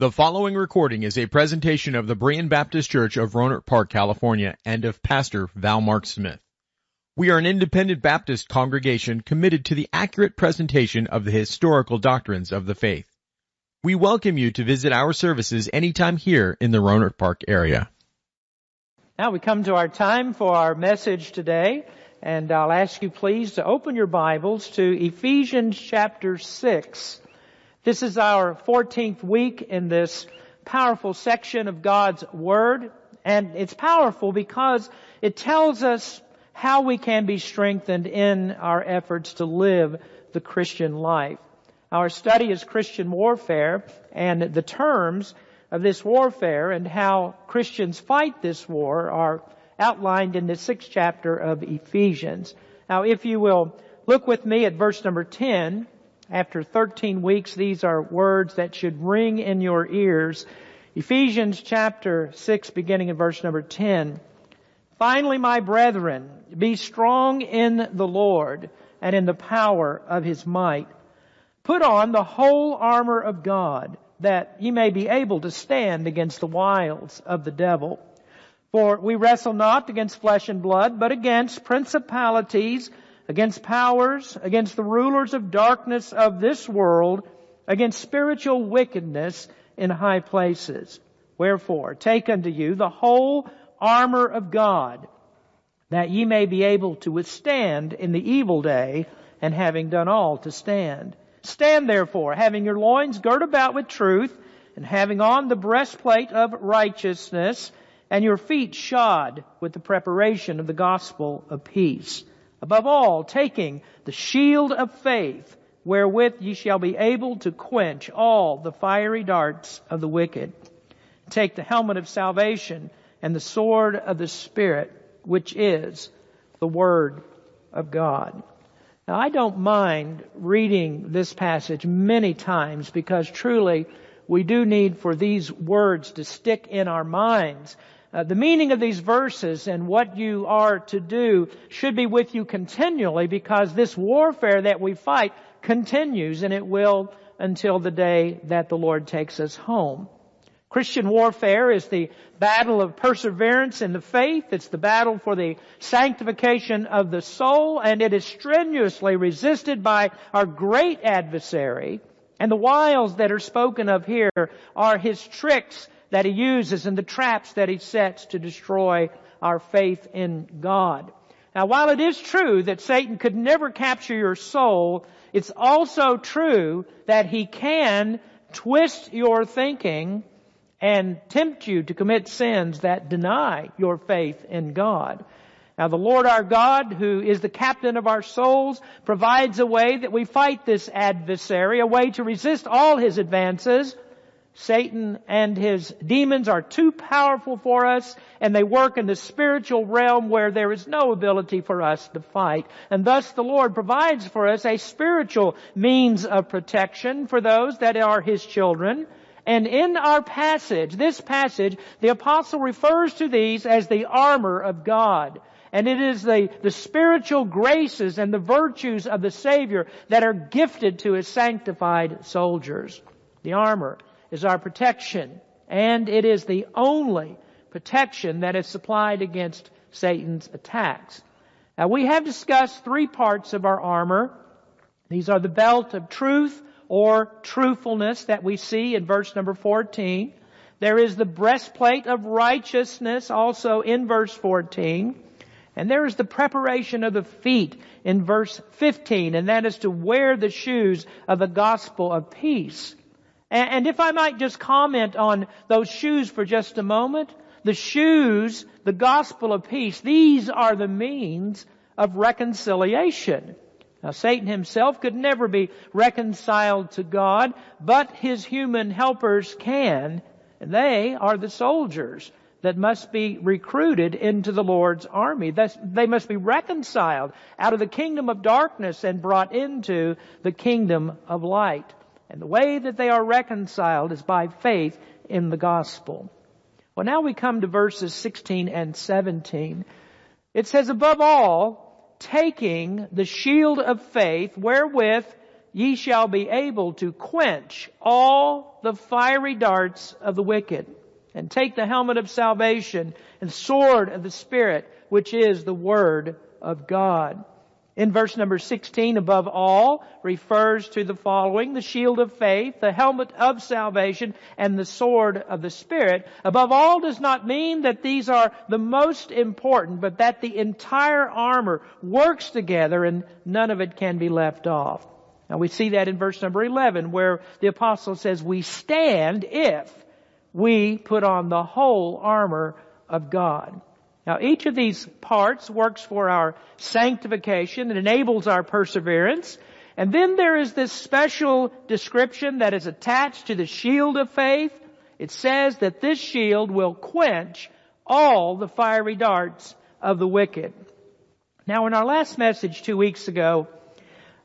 The following recording is a presentation of the Berean Baptist Church of Rohnert Park, California, and of Pastor Val Mark Smith. We are an independent Baptist congregation committed to the accurate presentation of the historical doctrines of the faith. We welcome you to visit our services anytime here in the Rohnert Park area. Now we come to our time for our message today, and I'll ask you please to open your Bibles to Ephesians chapter 6. This is our 14th week in this powerful section of God's Word, and it's powerful because it tells us how we can be strengthened in our efforts to live the Christian life. Our study is Christian warfare, and the terms of this warfare and how Christians fight this war are outlined in the sixth chapter of Ephesians. Now, if you will look with me at verse number 10, after 13 weeks, these are words that should ring in your ears. Ephesians chapter 6 beginning in verse number 10. Finally, my brethren, be strong in the Lord and in the power of his might. Put on the whole armor of God that ye may be able to stand against the wiles of the devil. For we wrestle not against flesh and blood, but against principalities, against powers, against the rulers of darkness of this world, against spiritual wickedness in high places. Wherefore, take unto you the whole armor of God, that ye may be able to withstand in the evil day, and having done all to stand. Stand therefore, having your loins girt about with truth, and having on the breastplate of righteousness, and your feet shod with the preparation of the gospel of peace. Above all, taking the shield of faith, wherewith ye shall be able to quench all the fiery darts of the wicked. Take the helmet of salvation and the sword of the Spirit, which is the Word of God. Now I don't mind reading this passage many times because truly we do need for these words to stick in our minds uh, the meaning of these verses and what you are to do should be with you continually because this warfare that we fight continues and it will until the day that the Lord takes us home. Christian warfare is the battle of perseverance in the faith. It's the battle for the sanctification of the soul and it is strenuously resisted by our great adversary. And the wiles that are spoken of here are his tricks that he uses and the traps that he sets to destroy our faith in God. Now while it is true that Satan could never capture your soul, it's also true that he can twist your thinking and tempt you to commit sins that deny your faith in God. Now the Lord our God, who is the captain of our souls, provides a way that we fight this adversary, a way to resist all his advances, Satan and his demons are too powerful for us and they work in the spiritual realm where there is no ability for us to fight. And thus the Lord provides for us a spiritual means of protection for those that are his children. And in our passage, this passage, the apostle refers to these as the armor of God. And it is the, the spiritual graces and the virtues of the Savior that are gifted to his sanctified soldiers. The armor is our protection, and it is the only protection that is supplied against Satan's attacks. Now we have discussed three parts of our armor. These are the belt of truth or truthfulness that we see in verse number 14. There is the breastplate of righteousness also in verse 14. And there is the preparation of the feet in verse 15, and that is to wear the shoes of the gospel of peace. And if I might just comment on those shoes for just a moment, the shoes, the gospel of peace, these are the means of reconciliation. Now Satan himself could never be reconciled to God, but his human helpers can. And they are the soldiers that must be recruited into the Lord's army. They must be reconciled out of the kingdom of darkness and brought into the kingdom of light. And the way that they are reconciled is by faith in the gospel. Well, now we come to verses 16 and 17. It says, above all, taking the shield of faith wherewith ye shall be able to quench all the fiery darts of the wicked and take the helmet of salvation and sword of the Spirit, which is the Word of God. In verse number 16, above all, refers to the following, the shield of faith, the helmet of salvation, and the sword of the Spirit. Above all does not mean that these are the most important, but that the entire armor works together and none of it can be left off. Now we see that in verse number 11 where the apostle says, we stand if we put on the whole armor of God. Now each of these parts works for our sanctification. It enables our perseverance. And then there is this special description that is attached to the shield of faith. It says that this shield will quench all the fiery darts of the wicked. Now in our last message two weeks ago,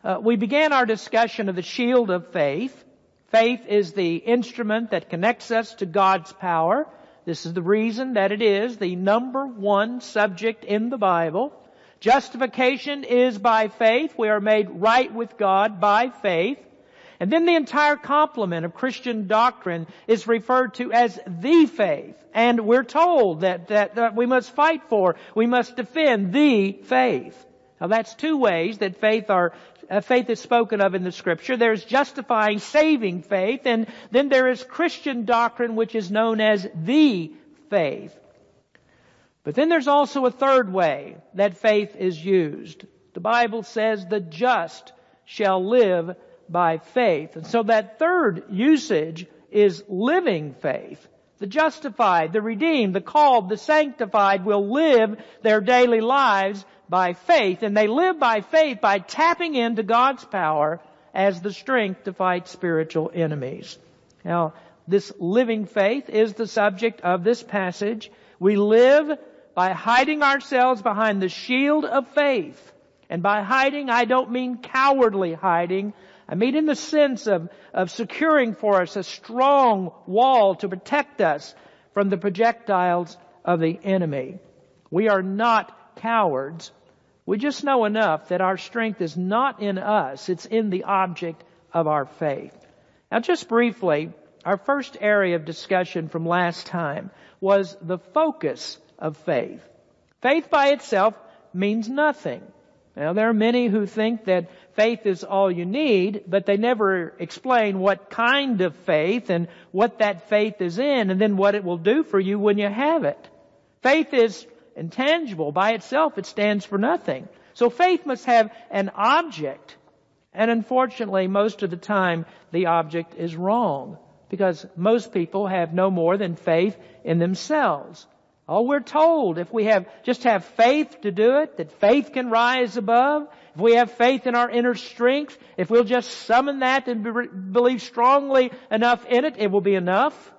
uh, we began our discussion of the shield of faith. Faith is the instrument that connects us to God's power. This is the reason that it is the number one subject in the Bible. Justification is by faith. We are made right with God by faith. And then the entire complement of Christian doctrine is referred to as the faith. And we're told that, that, that we must fight for, we must defend the faith. Now that's two ways that faith are uh, faith is spoken of in the scripture. There's justifying, saving faith, and then there is Christian doctrine which is known as the faith. But then there's also a third way that faith is used. The Bible says the just shall live by faith. And so that third usage is living faith. The justified, the redeemed, the called, the sanctified will live their daily lives by faith, and they live by faith by tapping into God's power as the strength to fight spiritual enemies. Now, this living faith is the subject of this passage. We live by hiding ourselves behind the shield of faith. And by hiding, I don't mean cowardly hiding. I mean in the sense of, of securing for us a strong wall to protect us from the projectiles of the enemy. We are not cowards. We just know enough that our strength is not in us, it's in the object of our faith. Now just briefly, our first area of discussion from last time was the focus of faith. Faith by itself means nothing. Now there are many who think that faith is all you need, but they never explain what kind of faith and what that faith is in and then what it will do for you when you have it. Faith is intangible. By itself, it stands for nothing. So faith must have an object. And unfortunately, most of the time, the object is wrong. Because most people have no more than faith in themselves. Oh, we're told if we have, just have faith to do it, that faith can rise above. If we have faith in our inner strength, if we'll just summon that and be, believe strongly enough in it, it will be enough.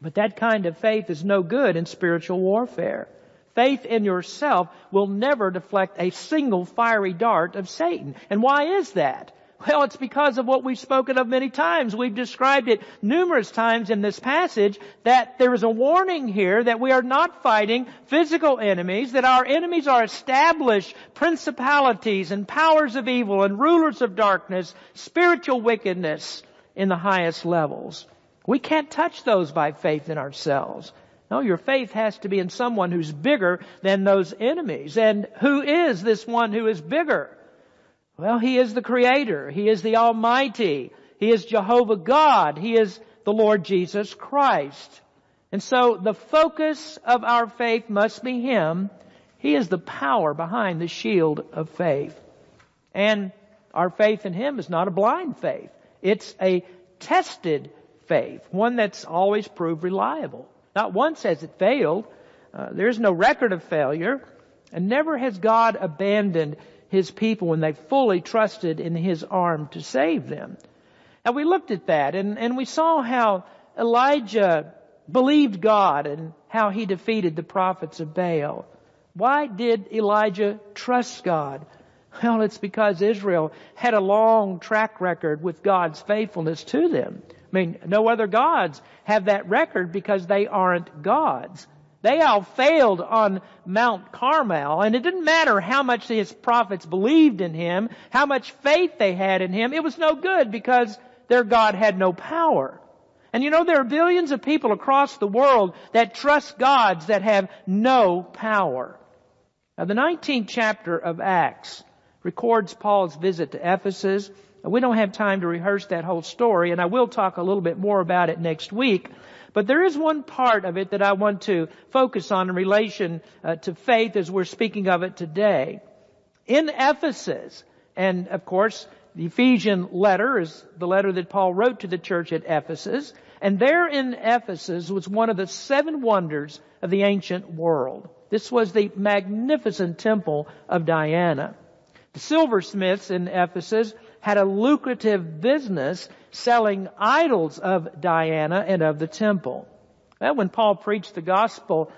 But that kind of faith is no good in spiritual warfare faith in yourself will never deflect a single fiery dart of Satan. And why is that? Well, it's because of what we've spoken of many times. We've described it numerous times in this passage that there is a warning here that we are not fighting physical enemies, that our enemies are established principalities and powers of evil and rulers of darkness, spiritual wickedness in the highest levels. We can't touch those by faith in ourselves. No, your faith has to be in someone who's bigger than those enemies. And who is this one who is bigger? Well, He is the Creator. He is the Almighty. He is Jehovah God. He is the Lord Jesus Christ. And so the focus of our faith must be Him. He is the power behind the shield of faith. And our faith in Him is not a blind faith. It's a tested faith, one that's always proved reliable. Not once has it failed. Uh, there's no record of failure. And never has God abandoned His people when they fully trusted in His arm to save them. Now we looked at that and, and we saw how Elijah believed God and how he defeated the prophets of Baal. Why did Elijah trust God? Well, it's because Israel had a long track record with God's faithfulness to them. I mean, no other gods have that record because they aren't gods. They all failed on Mount Carmel, and it didn't matter how much his prophets believed in him, how much faith they had in him, it was no good because their God had no power. And you know, there are billions of people across the world that trust gods that have no power. Now the 19th chapter of Acts records Paul's visit to Ephesus. We don't have time to rehearse that whole story, and I will talk a little bit more about it next week. But there is one part of it that I want to focus on in relation uh, to faith as we're speaking of it today. In Ephesus, and of course, the Ephesian letter is the letter that Paul wrote to the church at Ephesus, and there in Ephesus was one of the seven wonders of the ancient world. This was the magnificent temple of Diana. The silversmiths in Ephesus had a lucrative business selling idols of Diana and of the temple. Well, when Paul preached the gospel,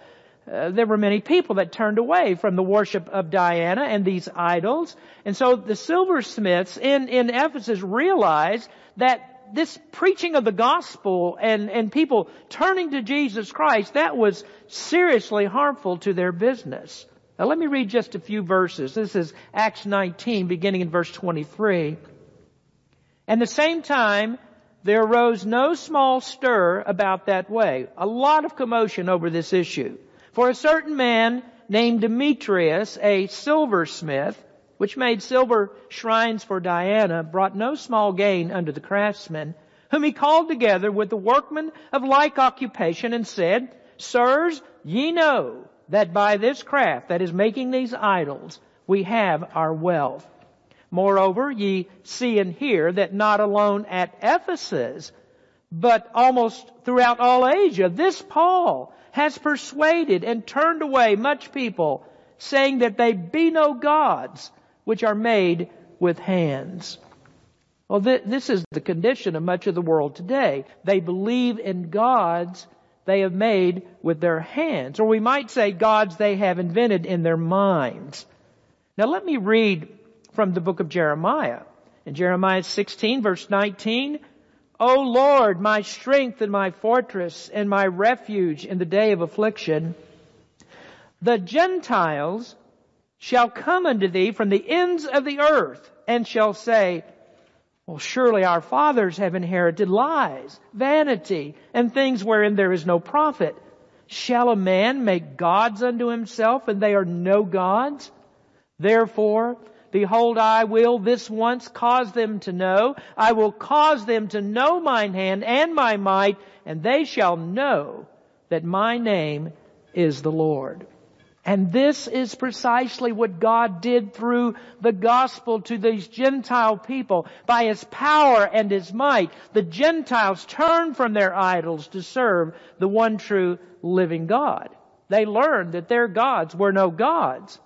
uh, there were many people that turned away from the worship of Diana and these idols. And so the silversmiths in, in Ephesus realized that this preaching of the gospel and, and people turning to Jesus Christ, that was seriously harmful to their business. Now let me read just a few verses. This is Acts 19 beginning in verse 23. And the same time, there arose no small stir about that way. A lot of commotion over this issue. For a certain man named Demetrius, a silversmith, which made silver shrines for Diana, brought no small gain unto the craftsmen, whom he called together with the workmen of like occupation and said, Sirs, ye know that by this craft that is making these idols, we have our wealth. Moreover, ye see and hear that not alone at Ephesus, but almost throughout all Asia, this Paul has persuaded and turned away much people, saying that they be no gods which are made with hands. Well, th- this is the condition of much of the world today. They believe in gods they have made with their hands, or we might say gods they have invented in their minds. Now let me read from the book of Jeremiah. In Jeremiah 16 verse 19, O Lord, my strength and my fortress and my refuge in the day of affliction, the Gentiles shall come unto thee from the ends of the earth and shall say, well, surely our fathers have inherited lies, vanity, and things wherein there is no profit. Shall a man make gods unto himself and they are no gods? Therefore, behold, I will this once cause them to know. I will cause them to know mine hand and my might, and they shall know that my name is the Lord. And this is precisely what God did through the gospel to these Gentile people. By His power and His might, the Gentiles turned from their idols to serve the one true living God. They learned that their gods were no gods.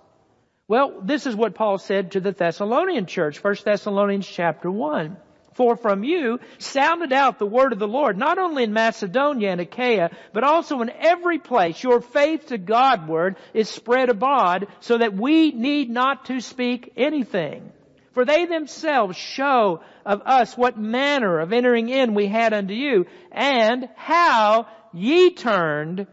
Well, this is what Paul said to the Thessalonian church, 1 Thessalonians chapter 1. For from you sounded out the word of the Lord, not only in Macedonia and Achaia, but also in every place. Your faith to Godward is spread abroad, so that we need not to speak anything. For they themselves show of us what manner of entering in we had unto you, and how ye turned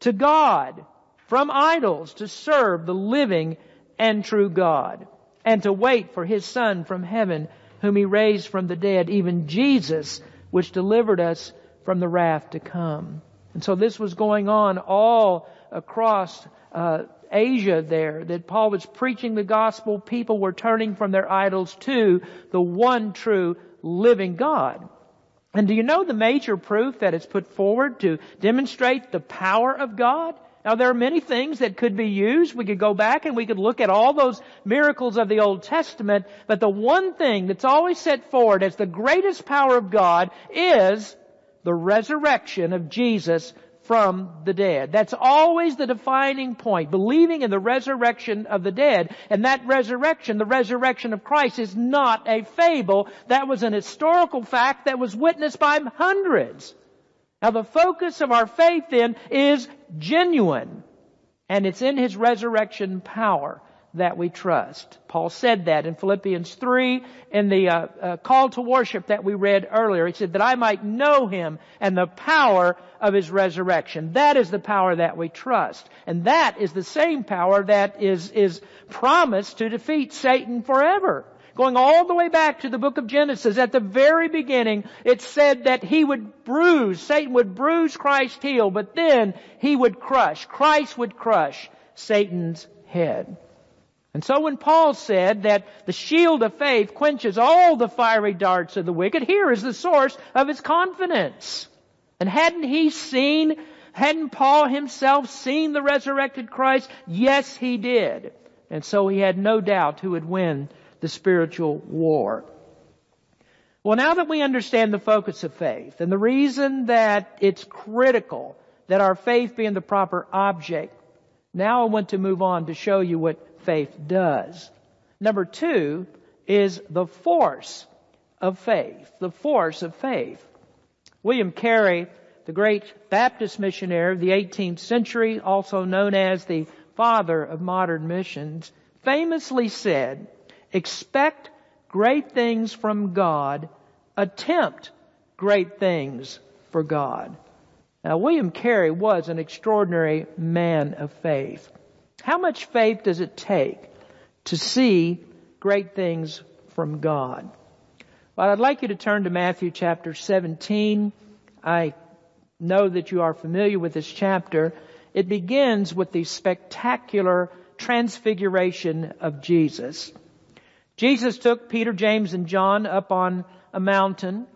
to God from idols to serve the living and true God, and to wait for His Son from heaven, whom He raised from the dead, even Jesus, which delivered us from the wrath to come. And so this was going on all across uh, Asia there, that Paul was preaching the gospel. People were turning from their idols to the one true living God. And do you know the major proof that is put forward to demonstrate the power of God? Now there are many things that could be used. We could go back and we could look at all those miracles of the Old Testament, but the one thing that's always set forward as the greatest power of God is the resurrection of Jesus from the dead. That's always the defining point, believing in the resurrection of the dead. And that resurrection, the resurrection of Christ, is not a fable. That was an historical fact that was witnessed by hundreds. Now the focus of our faith then is genuine. And it's in His resurrection power. that we trust. Paul said that in Philippians 3 in the uh, uh, call to worship that we read earlier. He said that I might know him and the power of his resurrection. That is the power that we trust. And that is the same power that is, is promised to defeat Satan forever. Going all the way back to the book of Genesis, at the very beginning, it said that he would bruise, Satan would bruise Christ's heel, but then he would crush, Christ would crush Satan's head. And so when Paul said that the shield of faith quenches all the fiery darts of the wicked, here is the source of his confidence. And hadn't he seen, hadn't Paul himself seen the resurrected Christ? Yes, he did. And so he had no doubt who would win the spiritual war. Well, now that we understand the focus of faith and the reason that it's critical that our faith be in the proper object, now I want to move on to show you what faith does. Number two is the force of faith. The force of faith. William Carey, the great Baptist missionary of the 18th century, also known as the father of modern missions, famously said, expect great things from God, attempt great things for God. Now, William Carey was an extraordinary man of faith. How much faith does it take to see great things from God? Well, I'd like you to turn to Matthew chapter 17. I know that you are familiar with this chapter. It begins with the spectacular transfiguration of Jesus. Jesus took Peter, James, and John up on a mountain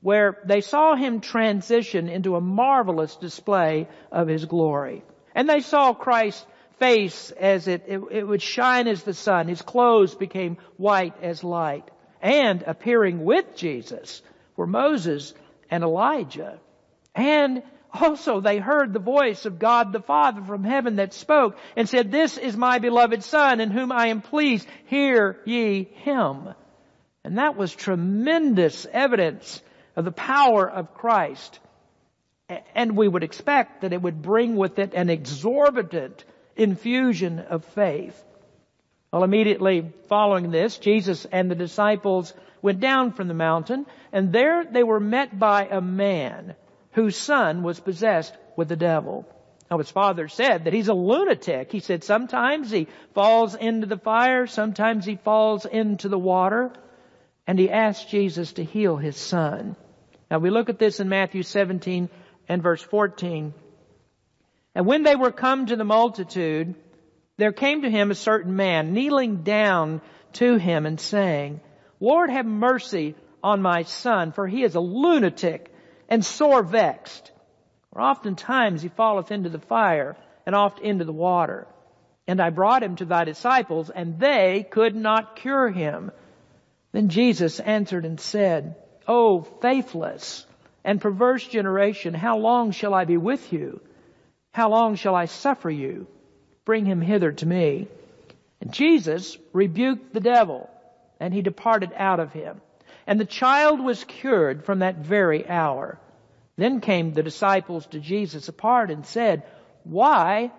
where they saw him transition into a marvelous display of his glory. And they saw Christ's face as it, it, it, would shine as the sun. His clothes became white as light. And appearing with Jesus were Moses and Elijah. And also they heard the voice of God the Father from heaven that spoke and said, This is my beloved Son in whom I am pleased. Hear ye him. And that was tremendous evidence of the power of Christ. And we would expect that it would bring with it an exorbitant infusion of faith. Well, immediately following this, Jesus and the disciples went down from the mountain, and there they were met by a man whose son was possessed with the devil. Now his father said that he's a lunatic. He said sometimes he falls into the fire, sometimes he falls into the water, and he asked Jesus to heal his son. Now we look at this in Matthew 17 and verse 14. And when they were come to the multitude, there came to him a certain man, kneeling down to him and saying, Lord, have mercy on my son, for he is a lunatic and sore vexed. For oftentimes he falleth into the fire and oft into the water. And I brought him to thy disciples, and they could not cure him. Then Jesus answered and said, O faithless and perverse generation, how long shall I be with you? How long shall I suffer you? Bring him hither to me. And Jesus rebuked the devil, and he departed out of him. And the child was cured from that very hour. Then came the disciples to Jesus apart and said, Why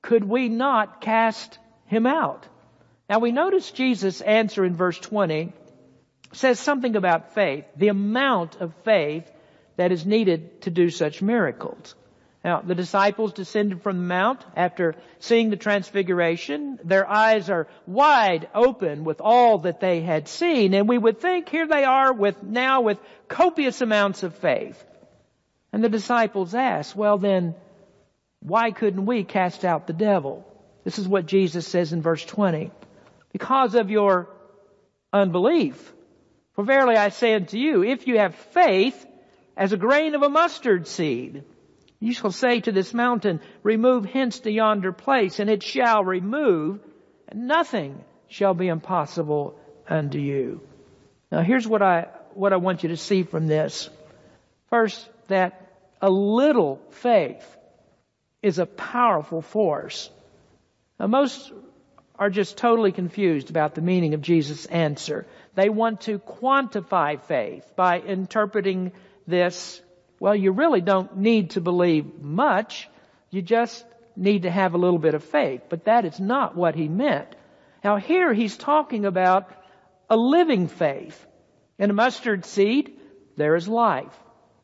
could we not cast him out? Now we notice Jesus' answer in verse 20 says something about faith, the amount of faith that is needed to do such miracles. Now, the disciples descended from the mount after seeing the transfiguration. Their eyes are wide open with all that they had seen, and we would think here they are with, now with copious amounts of faith. And the disciples ask, well then, why couldn't we cast out the devil? This is what Jesus says in verse 20. Because of your unbelief. For verily I say unto you, if you have faith as a grain of a mustard seed, you shall say to this mountain, remove hence to yonder place, and it shall remove, and nothing shall be impossible unto you. Now here's what I, what I want you to see from this. First, that a little faith is a powerful force. Now most are just totally confused about the meaning of Jesus' answer. They want to quantify faith by interpreting this well, you really don't need to believe much. You just need to have a little bit of faith. But that is not what he meant. Now here he's talking about a living faith. In a mustard seed, there is life.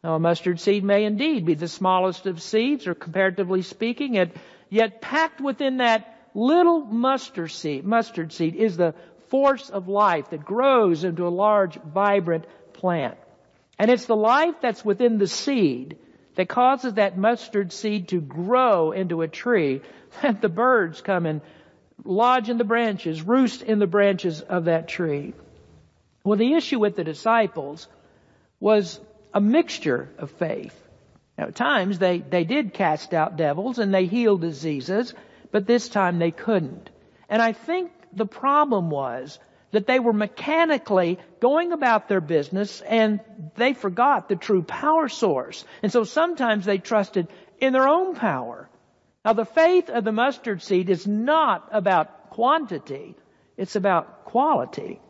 Now a mustard seed may indeed be the smallest of seeds, or comparatively speaking, yet packed within that little mustard seed, mustard seed is the force of life that grows into a large, vibrant plant. And it's the life that's within the seed that causes that mustard seed to grow into a tree that the birds come and lodge in the branches, roost in the branches of that tree. Well, the issue with the disciples was a mixture of faith. Now, at times they, they did cast out devils and they healed diseases, but this time they couldn't. And I think the problem was that they were mechanically going about their business and they forgot the true power source. And so sometimes they trusted in their own power. Now the faith of the mustard seed is not about quantity, it's about quality.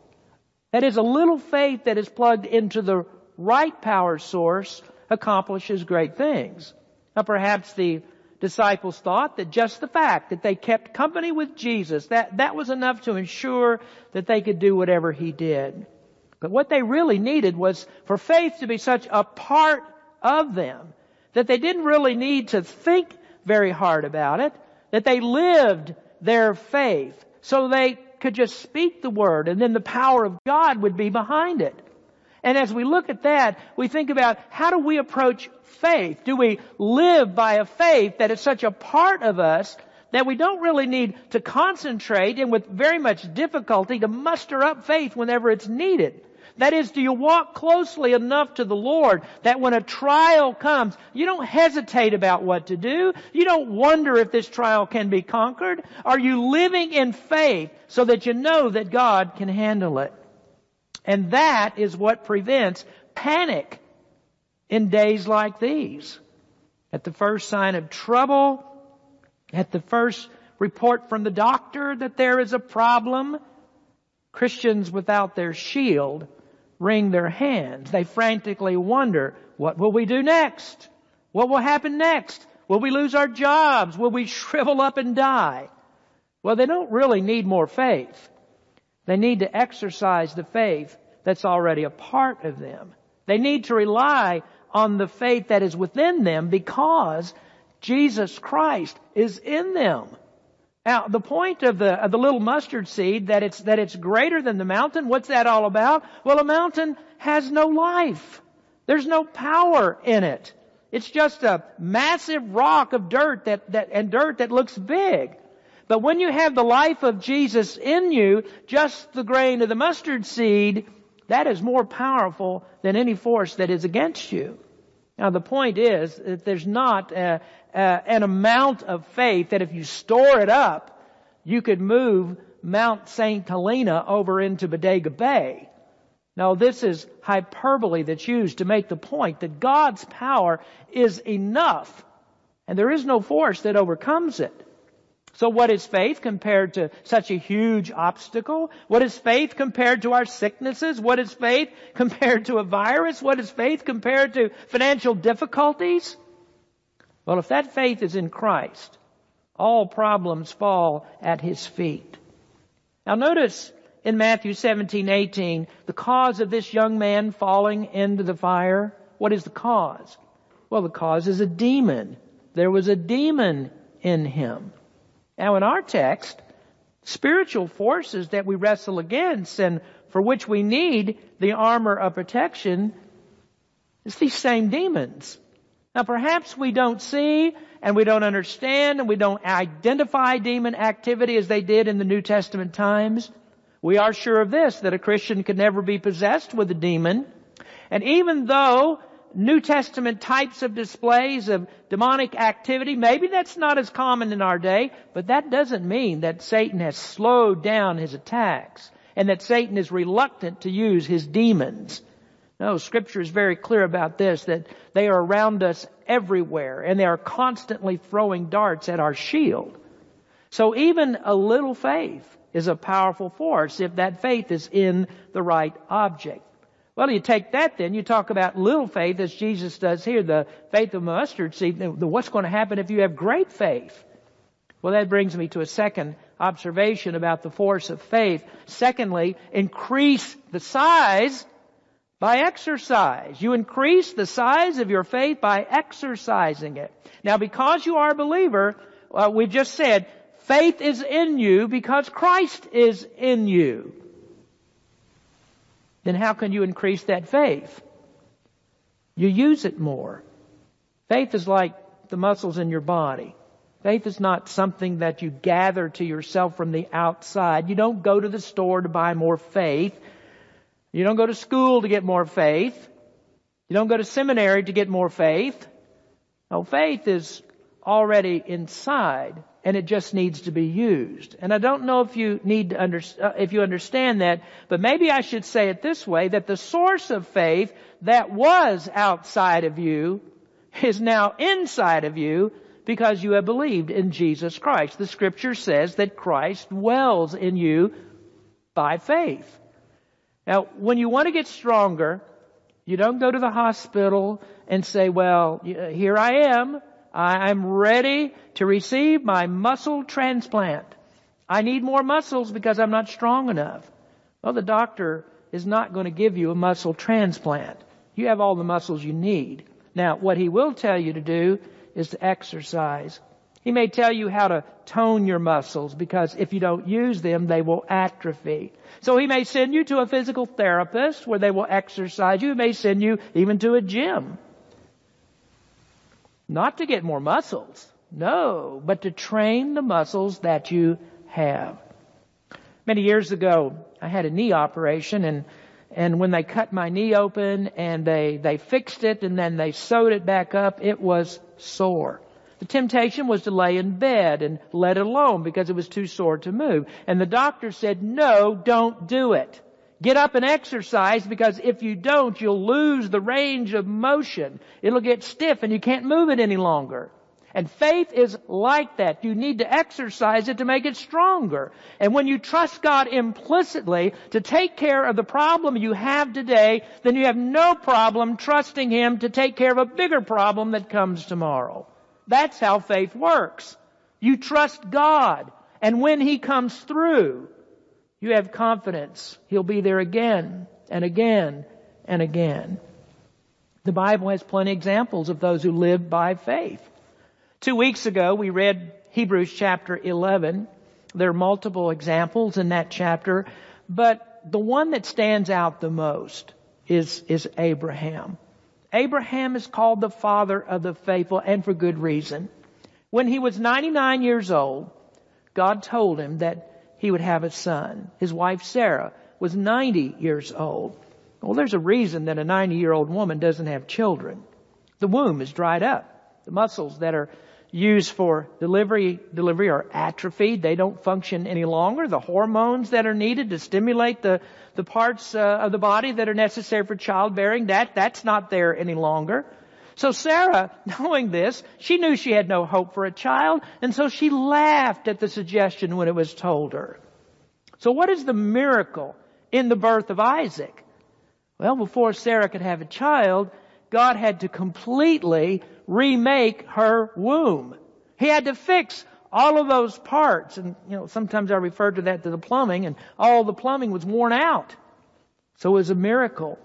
That is a little faith that is plugged into the right power source accomplishes great things. Now perhaps the disciples thought that just the fact that they kept company with Jesus, that, that was enough to ensure that they could do whatever he did. But what they really needed was for faith to be such a part of them that they didn't really need to think very hard about it, that they lived their faith so they could just speak the word and then the power of God would be behind it. And as we look at that, we think about how do we approach faith? Do we live by a faith that is such a part of us that we don't really need to concentrate and with very much difficulty to muster up faith whenever it's needed? That is, do you walk closely enough to the Lord that when a trial comes, you don't hesitate about what to do? You don't wonder if this trial can be conquered? Are you living in faith so that you know that God can handle it? And that is what prevents panic in days like these. At the first sign of trouble, at the first report from the doctor that there is a problem, Christians without their shield wring their hands. They frantically wonder, what will we do next? What will happen next? Will we lose our jobs? Will we shrivel up and die? Well, they don't really need more faith. They need to exercise the faith that's already a part of them. They need to rely on the faith that is within them because Jesus Christ is in them. Now, the point of the, of the little mustard seed, that it's, that it's greater than the mountain, what's that all about? Well, a mountain has no life. There's no power in it. It's just a massive rock of dirt that, that, and dirt that looks big. But when you have the life of Jesus in you, just the grain of the mustard seed, that is more powerful than any force that is against you. Now the point is that there's not a, a, an amount of faith that if you store it up, you could move Mount St. Helena over into Bodega Bay. Now this is hyperbole that's used to make the point that God's power is enough and there is no force that overcomes it. So what is faith compared to such a huge obstacle? What is faith compared to our sicknesses? What is faith compared to a virus? What is faith compared to financial difficulties? Well, if that faith is in Christ, all problems fall at His feet. Now notice in Matthew 17, 18, the cause of this young man falling into the fire. What is the cause? Well, the cause is a demon. There was a demon in him. Now in our text, spiritual forces that we wrestle against and for which we need the armor of protection is these same demons. Now perhaps we don't see and we don't understand and we don't identify demon activity as they did in the New Testament times. We are sure of this, that a Christian could never be possessed with a demon. And even though New Testament types of displays of demonic activity. Maybe that's not as common in our day, but that doesn't mean that Satan has slowed down his attacks and that Satan is reluctant to use his demons. No, scripture is very clear about this, that they are around us everywhere and they are constantly throwing darts at our shield. So even a little faith is a powerful force if that faith is in the right object. Well, you take that then, you talk about little faith as Jesus does here, the faith of mustard seed. What's going to happen if you have great faith? Well, that brings me to a second observation about the force of faith. Secondly, increase the size by exercise. You increase the size of your faith by exercising it. Now, because you are a believer, uh, we've just said, faith is in you because Christ is in you. Then how can you increase that faith? You use it more. Faith is like the muscles in your body. Faith is not something that you gather to yourself from the outside. You don't go to the store to buy more faith. You don't go to school to get more faith. You don't go to seminary to get more faith. No, faith is already inside and it just needs to be used. And I don't know if you need to under, uh, if you understand that, but maybe I should say it this way, that the source of faith that was outside of you is now inside of you because you have believed in Jesus Christ. The scripture says that Christ dwells in you by faith. Now, when you want to get stronger, you don't go to the hospital and say, well, here I am. I'm ready to receive my muscle transplant. I need more muscles because I'm not strong enough. Well, the doctor is not going to give you a muscle transplant. You have all the muscles you need. Now, what he will tell you to do is to exercise. He may tell you how to tone your muscles because if you don't use them, they will atrophy. So he may send you to a physical therapist where they will exercise you. He may send you even to a gym. Not to get more muscles. No, but to train the muscles that you have. Many years ago, I had a knee operation and and when they cut my knee open and they, they fixed it and then they sewed it back up, it was sore. The temptation was to lay in bed and let it alone because it was too sore to move. And the doctor said, no, don't do it. Get up and exercise because if you don't, you'll lose the range of motion. It'll get stiff and you can't move it any longer. And faith is like that. You need to exercise it to make it stronger. And when you trust God implicitly to take care of the problem you have today, then you have no problem trusting Him to take care of a bigger problem that comes tomorrow. That's how faith works. You trust God. And when He comes through, you have confidence. He'll be there again and again and again. The Bible has plenty of examples of those who lived by faith. Two weeks ago, we read Hebrews chapter 11. There are multiple examples in that chapter, but the one that stands out the most is, is Abraham. Abraham is called the father of the faithful and for good reason. When he was 99 years old, God told him that he would have a son. His wife Sarah was 90 years old. Well, there's a reason that a 90 year old woman doesn't have children. The womb is dried up. The muscles that are used for delivery, delivery are atrophied. They don't function any longer. The hormones that are needed to stimulate the, the parts uh, of the body that are necessary for childbearing, that, that's not there any longer. So Sarah, knowing this, she knew she had no hope for a child, and so she laughed at the suggestion when it was told her. So what is the miracle in the birth of Isaac? Well, before Sarah could have a child, God had to completely remake her womb. He had to fix all of those parts. And, you know, sometimes I refer to that to the plumbing and all the plumbing was worn out. So it was a miracle.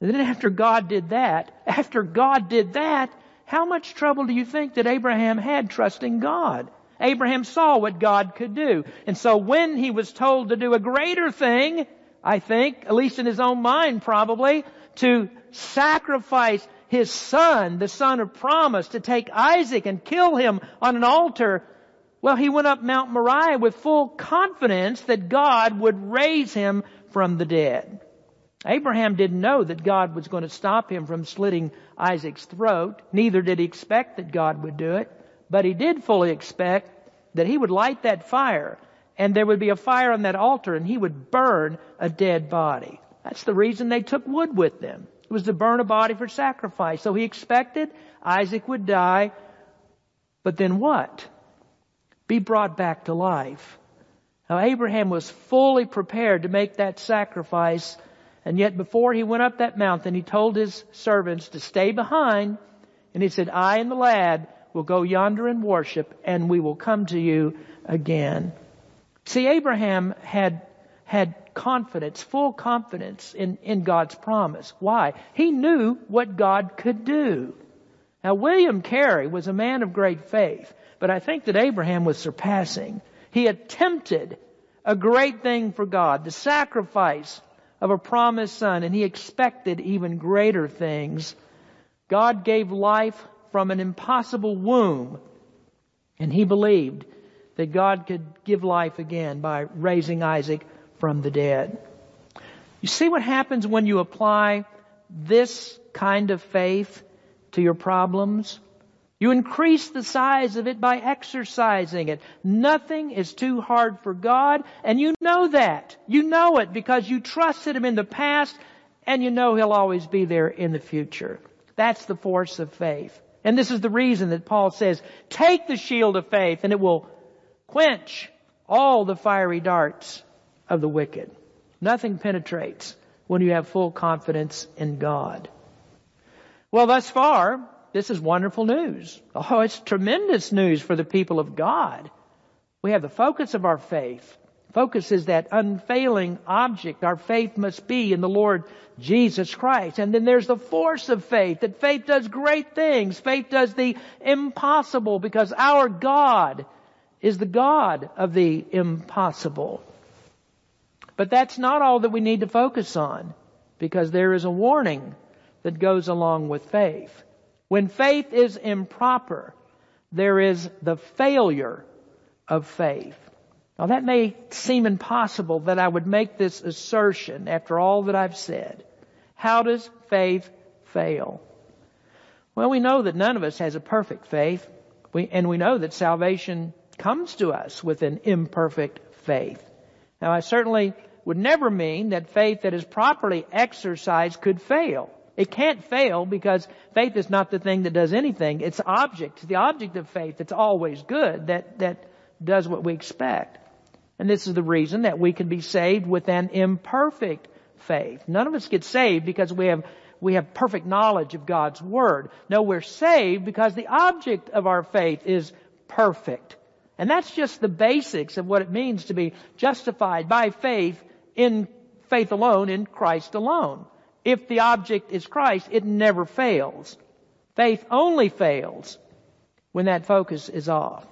And then after God did that, after God did that, how much trouble do you think that Abraham had trusting God? Abraham saw what God could do. And so when he was told to do a greater thing, I think, at least in his own mind probably, to sacrifice his son, the son of promise, to take Isaac and kill him on an altar, well, he went up Mount Moriah with full confidence that God would raise him from the dead. Abraham didn't know that God was going to stop him from slitting Isaac's throat. Neither did he expect that God would do it. But he did fully expect that he would light that fire and there would be a fire on that altar and he would burn a dead body. That's the reason they took wood with them. It was to burn a body for sacrifice. So he expected Isaac would die, but then what? Be brought back to life. Now Abraham was fully prepared to make that sacrifice, and yet before he went up that mountain, he told his servants to stay behind, and he said, I and the lad We'll go yonder and worship and we will come to you again. See, Abraham had, had confidence, full confidence in, in God's promise. Why? He knew what God could do. Now, William Carey was a man of great faith, but I think that Abraham was surpassing. He attempted a great thing for God, the sacrifice of a promised son, and he expected even greater things. God gave life from an impossible womb, and he believed that God could give life again by raising Isaac from the dead. You see what happens when you apply this kind of faith to your problems? You increase the size of it by exercising it. Nothing is too hard for God, and you know that. You know it because you trusted Him in the past, and you know He'll always be there in the future. That's the force of faith. And this is the reason that Paul says, take the shield of faith, and it will quench all the fiery darts of the wicked. Nothing penetrates when you have full confidence in God. Well, thus far, this is wonderful news. Oh, it's tremendous news for the people of God. We have the focus of our faith. Focus is that unfailing object. Our faith must be in the Lord Jesus Christ. And then there's the force of faith, that faith does great things. Faith does the impossible because our God is the God of the impossible. But that's not all that we need to focus on because there is a warning that goes along with faith. When faith is improper, there is the failure of faith. Now that may seem impossible that I would make this assertion after all that I've said. How does faith fail? Well, we know that none of us has a perfect faith, we, and we know that salvation comes to us with an imperfect faith. Now I certainly would never mean that faith that is properly exercised could fail. It can't fail because faith is not the thing that does anything. It's object. It's the object of faith that's always good, that, that does what we expect. And this is the reason that we can be saved with an imperfect faith. None of us get saved because we have, we have perfect knowledge of God's Word. No, we're saved because the object of our faith is perfect. And that's just the basics of what it means to be justified by faith in faith alone, in Christ alone. If the object is Christ, it never fails. Faith only fails when that focus is off.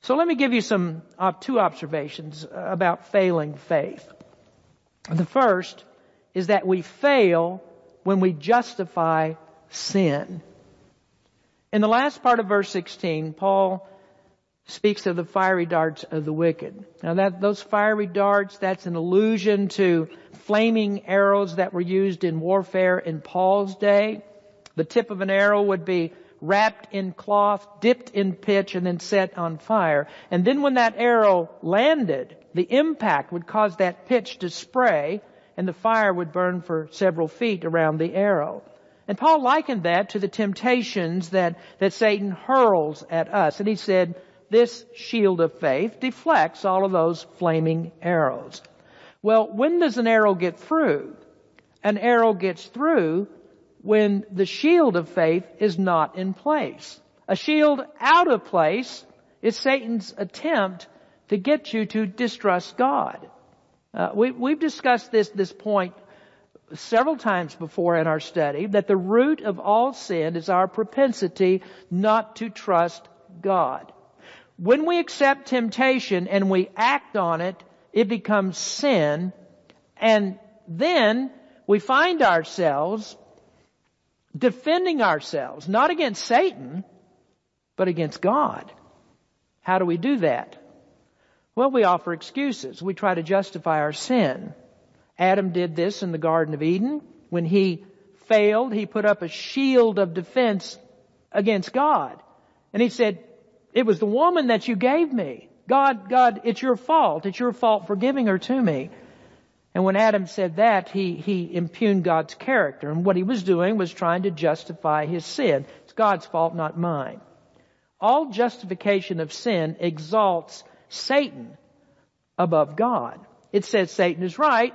So let me give you some uh, two observations about failing faith. The first is that we fail when we justify sin. In the last part of verse 16, Paul speaks of the fiery darts of the wicked. Now that, those fiery darts, that's an allusion to flaming arrows that were used in warfare in Paul's day. The tip of an arrow would be wrapped in cloth, dipped in pitch, and then set on fire. And then when that arrow landed, the impact would cause that pitch to spray, and the fire would burn for several feet around the arrow. And Paul likened that to the temptations that, that Satan hurls at us. And he said, this shield of faith deflects all of those flaming arrows. Well, when does an arrow get through? An arrow gets through when the shield of faith is not in place. A shield out of place is Satan's attempt to get you to distrust God. Uh, we, have discussed this, this point several times before in our study that the root of all sin is our propensity not to trust God. When we accept temptation and we act on it, it becomes sin, and then we find ourselves defending ourselves, not against Satan, but against God. How do we do that? Well, we offer excuses. We try to justify our sin. Adam did this in the Garden of Eden. When he failed, he put up a shield of defense against God. And he said, it was the woman that you gave me. God, God, it's your fault. It's your fault for giving her to me. And when Adam said that, he, he impugned God's character. And what he was doing was trying to justify his sin. It's God's fault, not mine. All justification of sin exalts Satan above God. It says Satan is right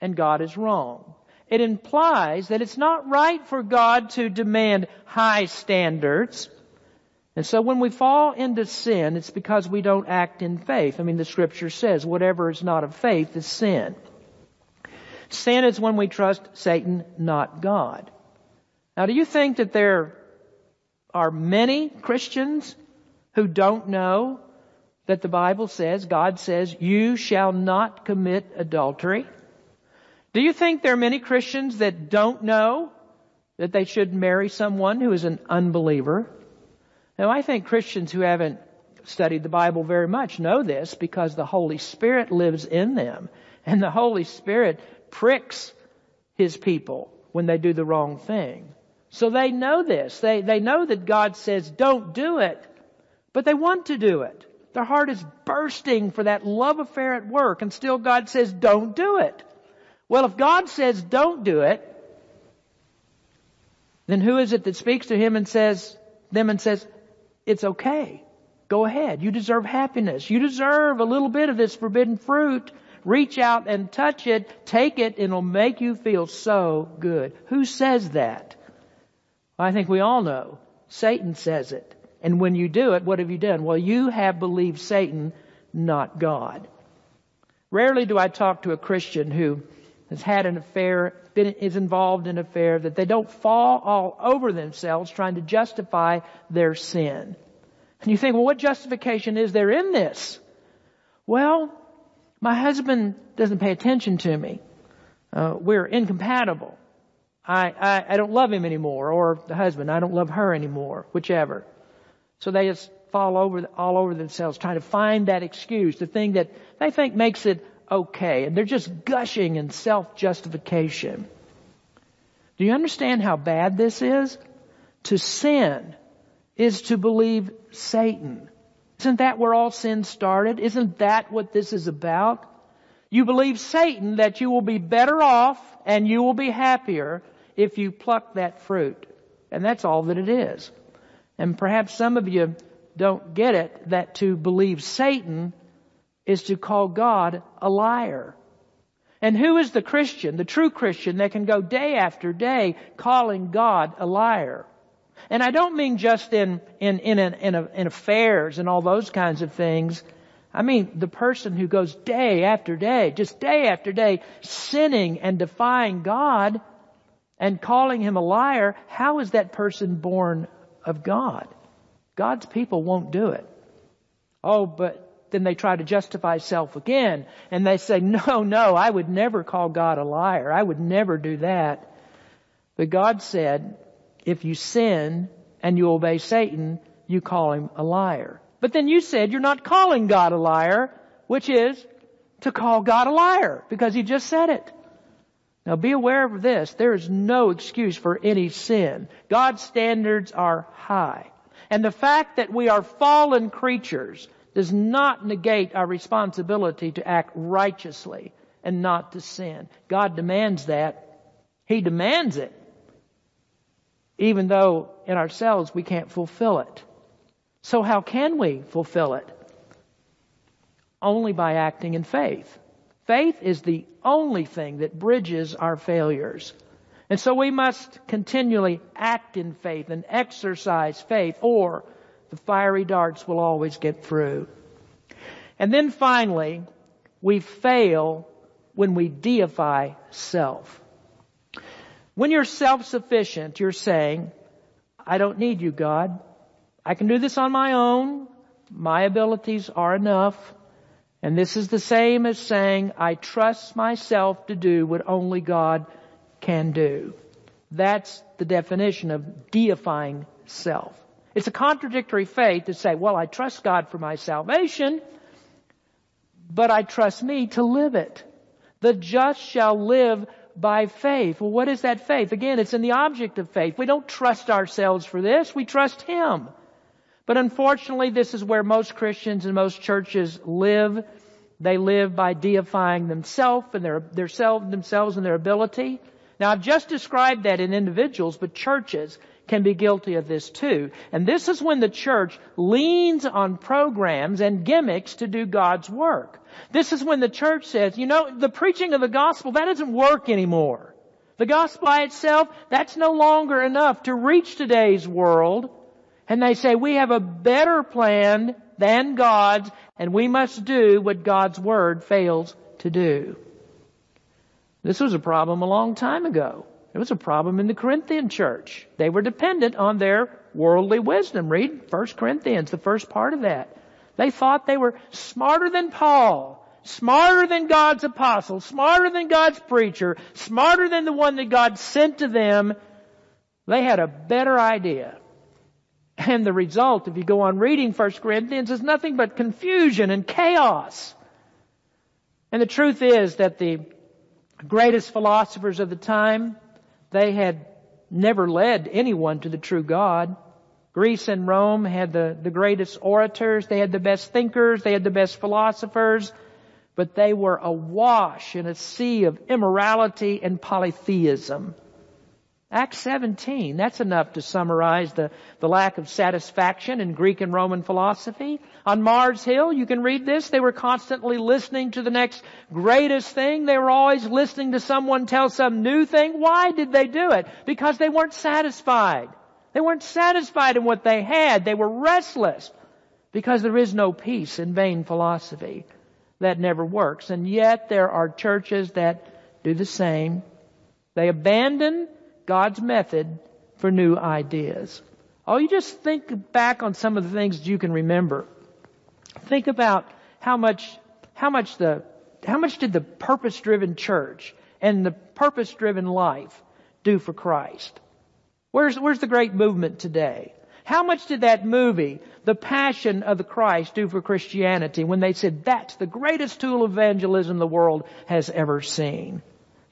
and God is wrong. It implies that it's not right for God to demand high standards And so when we fall into sin, it's because we don't act in faith. I mean, the scripture says whatever is not of faith is sin. Sin is when we trust Satan, not God. Now, do you think that there are many Christians who don't know that the Bible says, God says, you shall not commit adultery? Do you think there are many Christians that don't know that they should marry someone who is an unbeliever? Now I think Christians who haven't studied the Bible very much know this because the Holy Spirit lives in them and the Holy Spirit pricks His people when they do the wrong thing. So they know this. They, they know that God says don't do it, but they want to do it. Their heart is bursting for that love affair at work and still God says don't do it. Well, if God says don't do it, then who is it that speaks to him and says, them and says, it's okay. Go ahead. You deserve happiness. You deserve a little bit of this forbidden fruit. Reach out and touch it. Take it and it'll make you feel so good. Who says that? I think we all know. Satan says it. And when you do it, what have you done? Well, you have believed Satan, not God. Rarely do I talk to a Christian who has had an affair, been, is involved in an affair, that they don't fall all over themselves trying to justify their sin. And you think, well, what justification is there in this? Well, my husband doesn't pay attention to me. Uh, we're incompatible. I, I, I don't love him anymore, or the husband, I don't love her anymore, whichever. So they just fall over, all over themselves trying to find that excuse, the thing that they think makes it okay. And they're just gushing in self-justification. Do you understand how bad this is? To sin is to believe Satan. Isn't that where all sin started? Isn't that what this is about? You believe Satan that you will be better off and you will be happier if you pluck that fruit. And that's all that it is. And perhaps some of you don't get it that to believe Satan is to call God a liar. And who is the Christian, the true Christian that can go day after day calling God a liar? And I don't mean just in, in, in, in, in affairs and all those kinds of things. I mean the person who goes day after day, just day after day, sinning and defying God and calling him a liar. How is that person born of God? God's people won't do it. Oh, but then they try to justify self again. And they say, no, no, I would never call God a liar. I would never do that. But God said, if you sin and you obey Satan, you call him a liar. But then you said you're not calling God a liar, which is to call God a liar, because he just said it. Now be aware of this. There is no excuse for any sin. God's standards are high. And the fact that we are fallen creatures does not negate our responsibility to act righteously and not to sin. God demands that. He demands it. Even though in ourselves we can't fulfill it. So how can we fulfill it? Only by acting in faith. Faith is the only thing that bridges our failures. And so we must continually act in faith and exercise faith or the fiery darts will always get through. And then finally, we fail when we deify self. When you're self-sufficient, you're saying, I don't need you, God. I can do this on my own. My abilities are enough. And this is the same as saying, I trust myself to do what only God can do. That's the definition of deifying self. It's a contradictory faith to say, well, I trust God for my salvation, but I trust me to live it. The just shall live by faith. Well, what is that faith? Again, it's in the object of faith. We don't trust ourselves for this. We trust Him. But unfortunately, this is where most Christians and most churches live. They live by deifying themselves and their, their self, themselves and their ability. Now I've just described that in individuals, but churches can be guilty of this too. And this is when the church leans on programs and gimmicks to do God's work. This is when the church says, you know, the preaching of the gospel, that doesn't work anymore. The gospel by itself, that's no longer enough to reach today's world. And they say, we have a better plan than God's, and we must do what God's Word fails to do. This was a problem a long time ago. It was a problem in the Corinthian church. They were dependent on their worldly wisdom. Read 1 Corinthians, the first part of that. They thought they were smarter than Paul, smarter than God's apostle, smarter than God's preacher, smarter than the one that God sent to them. They had a better idea. And the result, if you go on reading 1 Corinthians, is nothing but confusion and chaos. And the truth is that the greatest philosophers of the time, they had never led anyone to the true God. Greece and Rome had the, the greatest orators, they had the best thinkers, they had the best philosophers, but they were awash in a sea of immorality and polytheism. Acts 17, that's enough to summarize the, the lack of satisfaction in Greek and Roman philosophy. On Mars Hill, you can read this, they were constantly listening to the next greatest thing. They were always listening to someone tell some new thing. Why did they do it? Because they weren't satisfied. They weren't satisfied in what they had. They were restless because there is no peace in vain philosophy. That never works. And yet there are churches that do the same. They abandon God's method for new ideas. Oh, you just think back on some of the things you can remember. Think about how much, how much the, how much did the purpose-driven church and the purpose-driven life do for Christ? Where's, where's the great movement today? How much did that movie, The Passion of the Christ, do for Christianity when they said that's the greatest tool of evangelism the world has ever seen?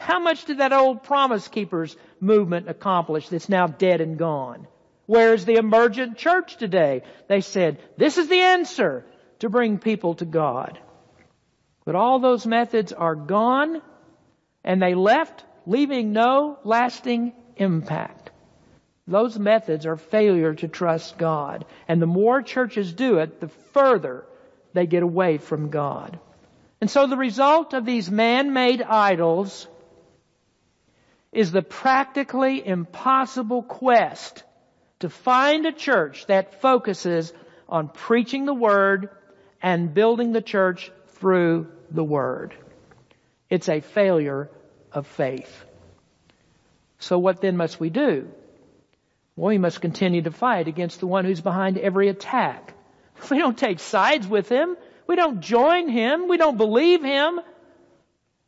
How much did that old Promise Keepers movement accomplish that's now dead and gone? Where's the emergent church today? They said, this is the answer to bring people to God. But all those methods are gone and they left leaving no lasting impact. Those methods are failure to trust God. And the more churches do it, the further they get away from God. And so the result of these man-made idols is the practically impossible quest to find a church that focuses on preaching the Word and building the church through the Word. It's a failure of faith. So what then must we do? Well, we must continue to fight against the one who's behind every attack. We don't take sides with him. We don't join him. We don't believe him.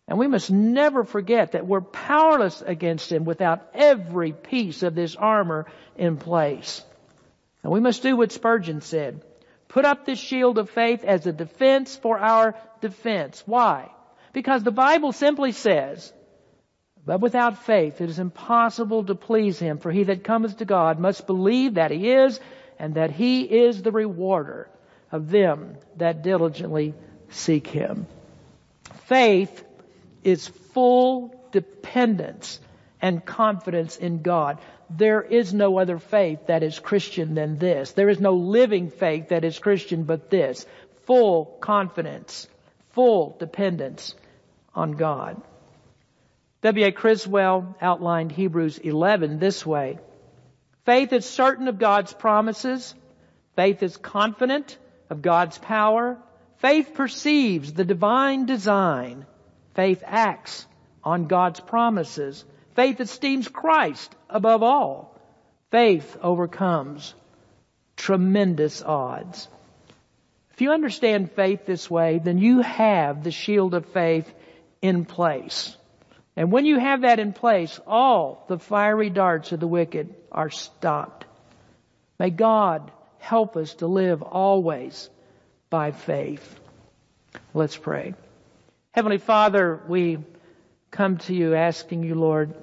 And we must never forget that we're powerless against him without every piece of this armor in place. And we must do what Spurgeon said. Put up this shield of faith as a defense for our defense. Why? Because the Bible simply says, but without faith it is impossible to please him, for he that cometh to God must believe that he is, and that he is the rewarder of them that diligently seek him. Faith is full dependence and confidence in God. There is no other faith that is Christian than this. There is no living faith that is Christian but this. Full confidence, full dependence on God. W.A. Criswell outlined Hebrews 11 this way. Faith is certain of God's promises. Faith is confident of God's power. Faith perceives the divine design Faith acts on God's promises. Faith esteems Christ above all. Faith overcomes tremendous odds. If you understand faith this way, then you have the shield of faith in place. And when you have that in place, all the fiery darts of the wicked are stopped. May God help us to live always by faith. Let's pray. Heavenly Father, we come to you asking you, Lord,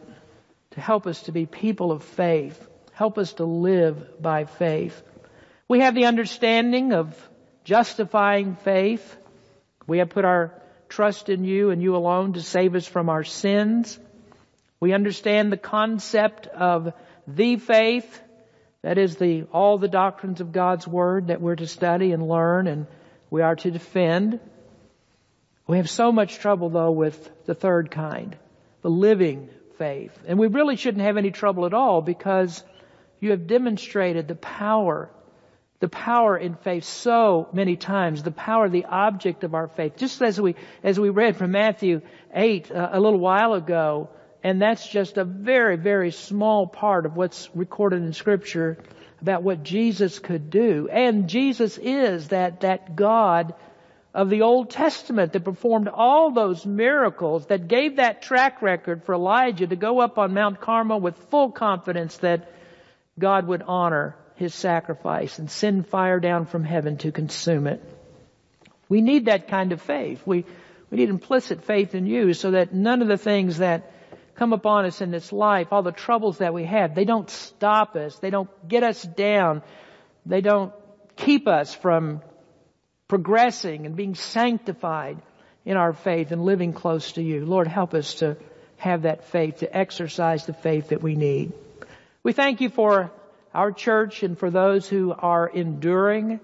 to help us to be people of faith. Help us to live by faith. We have the understanding of justifying faith. We have put our trust in you and you alone to save us from our sins. We understand the concept of the faith. That is the, all the doctrines of God's Word that we're to study and learn and we are to defend. We have so much trouble though with the third kind, the living faith. And we really shouldn't have any trouble at all because you have demonstrated the power, the power in faith so many times, the power, the object of our faith. Just as we, as we read from Matthew 8 uh, a little while ago, and that's just a very, very small part of what's recorded in scripture about what Jesus could do. And Jesus is that, that God of the Old Testament that performed all those miracles, that gave that track record for Elijah to go up on Mount Carmel with full confidence that God would honor his sacrifice and send fire down from heaven to consume it. We need that kind of faith. We, we need implicit faith in you so that none of the things that come upon us in this life, all the troubles that we have, they don't stop us. They don't get us down. They don't keep us from progressing and being sanctified in our faith and living close to you. Lord, help us to have that faith, to exercise the faith that we need. We thank you for our church and for those who are enduring.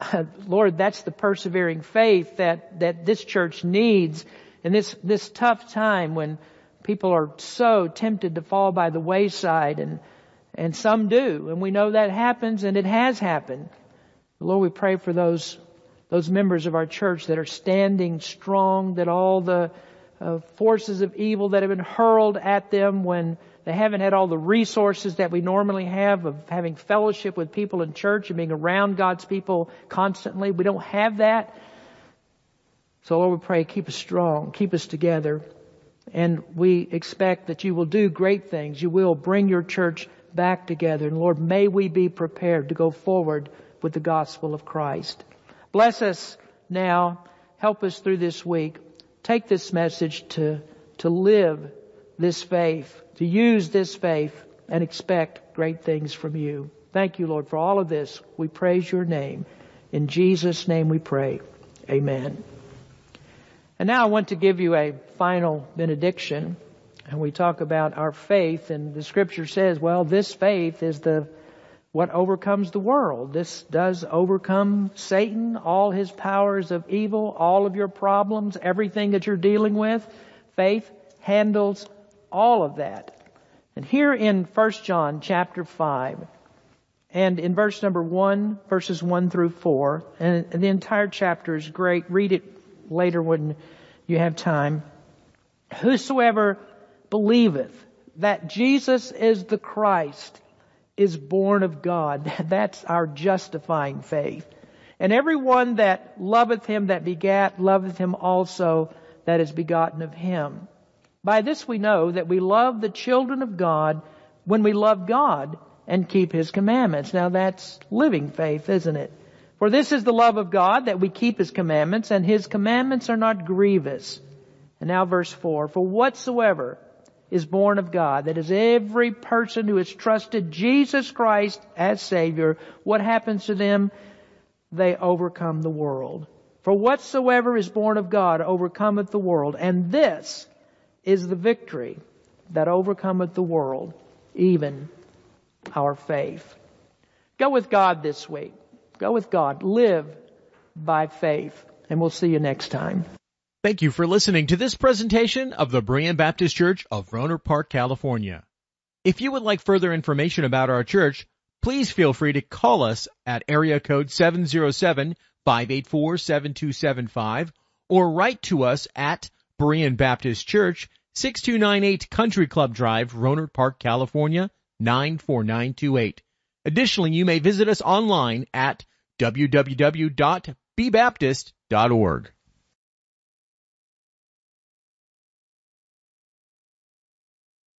Lord, that's the persevering faith that, that this church needs in this, this tough time when people are so tempted to fall by the wayside and, and some do. And we know that happens and it has happened. Lord, we pray for those, those members of our church that are standing strong, that all the uh, forces of evil that have been hurled at them when they haven't had all the resources that we normally have of having fellowship with people in church and being around God's people constantly. We don't have that. So Lord, we pray, keep us strong, keep us together. And we expect that you will do great things. You will bring your church back together. And Lord, may we be prepared to go forward with the gospel of Christ. Bless us now. Help us through this week. Take this message to, to live this faith, to use this faith and expect great things from you. Thank you, Lord, for all of this. We praise your name. In Jesus' name we pray. Amen. And now I want to give you a final benediction. And we talk about our faith and the scripture says, well, this faith is the, what overcomes the world. This does overcome Satan, all his powers of evil, all of your problems, everything that you're dealing with. Faith handles all of that. And here in 1 John chapter 5, and in verse number 1, verses 1 through 4, and the entire chapter is great. Read it later when you have time. Whosoever believeth that Jesus is the Christ is born of God. That's our justifying faith. And everyone that loveth him that begat loveth him also that is begotten of him. By this we know that we love the children of God when we love God and keep his commandments. Now that's living faith, isn't it? For this is the love of God that we keep His commandments and His commandments are not grievous. And now verse four, for whatsoever is born of God, that is every person who has trusted Jesus Christ as Savior, what happens to them? They overcome the world. For whatsoever is born of God overcometh the world, and this is the victory that overcometh the world, even our faith. Go with God this week. Go with God. Live by faith. And we'll see you next time. Thank you for listening to this presentation of the Berean Baptist Church of Rohnert Park, California. If you would like further information about our church, please feel free to call us at area code 707-584-7275 or write to us at Berean Baptist Church, 6298 Country Club Drive, Rohnert Park, California, 94928. Additionally, you may visit us online at www.bbaptist.org.